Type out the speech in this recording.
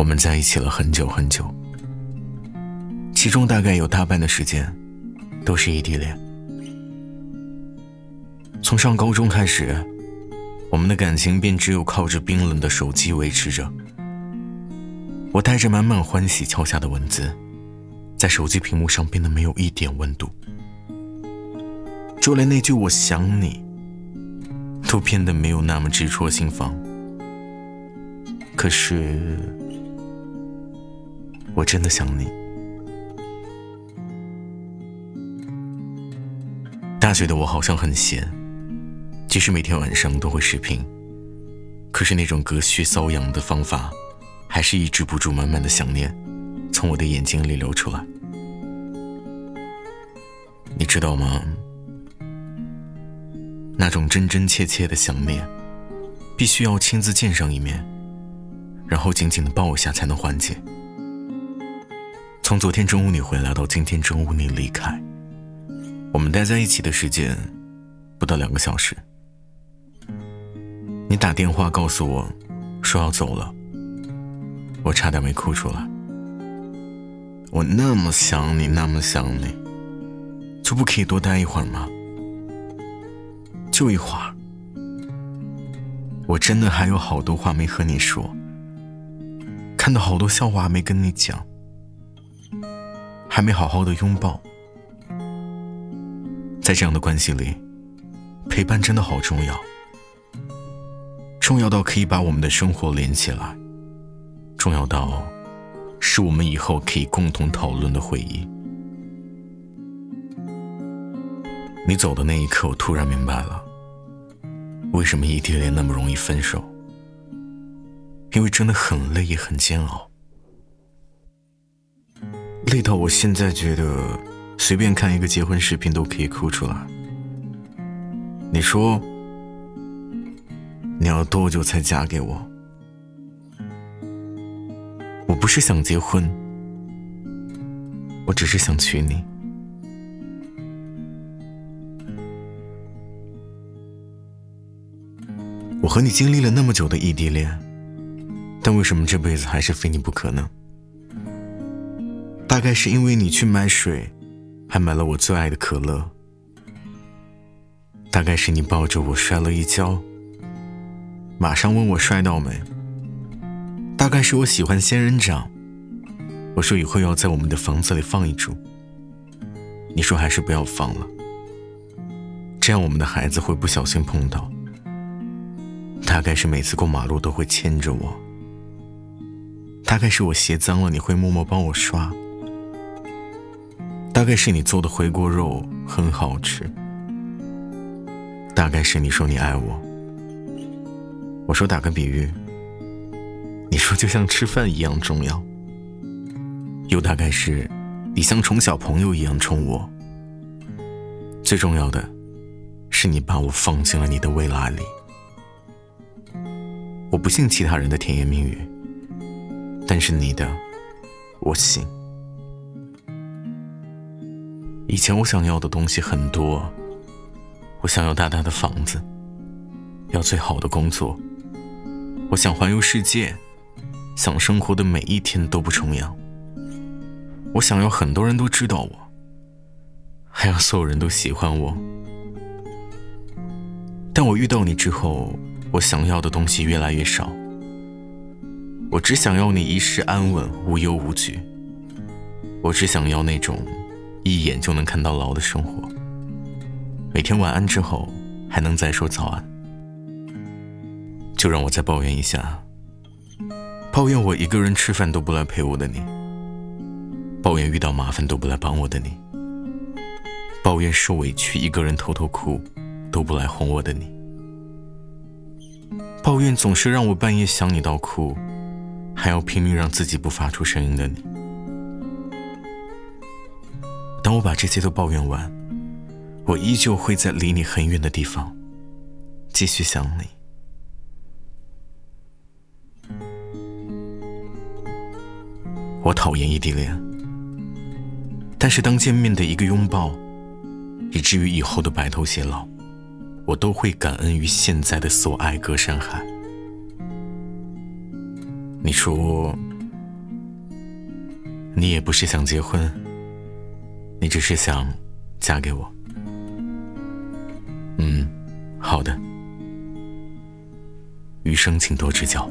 我们在一起了很久很久，其中大概有大半的时间都是异地恋。从上高中开始，我们的感情便只有靠着冰冷的手机维持着。我带着满满欢喜敲下的文字，在手机屏幕上变得没有一点温度，就连那句“我想你”都变得没有那么直戳心房。可是。我真的想你。大学的我好像很闲，即使每天晚上都会视频，可是那种隔靴搔痒的方法，还是抑制不住满满的想念从我的眼睛里流出来。你知道吗？那种真真切切的想念，必须要亲自见上一面，然后紧紧的抱一下才能缓解。从昨天中午你回来到今天中午你离开，我们待在一起的时间不到两个小时。你打电话告诉我，说要走了，我差点没哭出来。我那么想你，那么想你，就不可以多待一会儿吗？就一会儿。我真的还有好多话没和你说，看到好多笑话没跟你讲。还没好好的拥抱，在这样的关系里，陪伴真的好重要，重要到可以把我们的生活连起来，重要到是我们以后可以共同讨论的回忆。你走的那一刻，我突然明白了，为什么异地恋那么容易分手，因为真的很累，也很煎熬。累到我现在觉得，随便看一个结婚视频都可以哭出来。你说，你要多久才嫁给我？我不是想结婚，我只是想娶你。我和你经历了那么久的异地恋，但为什么这辈子还是非你不可呢？大概是因为你去买水，还买了我最爱的可乐。大概是你抱着我摔了一跤，马上问我摔到没。大概是我喜欢仙人掌，我说以后要在我们的房子里放一株。你说还是不要放了，这样我们的孩子会不小心碰到。大概是每次过马路都会牵着我。大概是我鞋脏了，你会默默帮我刷。大概是你做的回锅肉很好吃。大概是你说你爱我，我说打个比喻，你说就像吃饭一样重要。又大概是你像宠小朋友一样宠我。最重要的是你把我放进了你的未来里。我不信其他人的甜言蜜语，但是你的，我信。以前我想要的东西很多，我想要大大的房子，要最好的工作，我想环游世界，想生活的每一天都不重样。我想要很多人都知道我，还要所有人都喜欢我。但我遇到你之后，我想要的东西越来越少，我只想要你一世安稳，无忧无惧。我只想要那种。一眼就能看到牢的生活，每天晚安之后还能再说早安。就让我再抱怨一下，抱怨我一个人吃饭都不来陪我的你，抱怨遇到麻烦都不来帮我的你，抱怨受委屈一个人偷偷哭都不来哄我的你，抱怨总是让我半夜想你到哭，还要拼命让自己不发出声音的你。当我把这些都抱怨完，我依旧会在离你很远的地方继续想你。我讨厌异地恋，但是当见面的一个拥抱，以至于以后的白头偕老，我都会感恩于现在的所爱隔山海。你说你也不是想结婚，只是想嫁给我。嗯，好的，余生请多指教。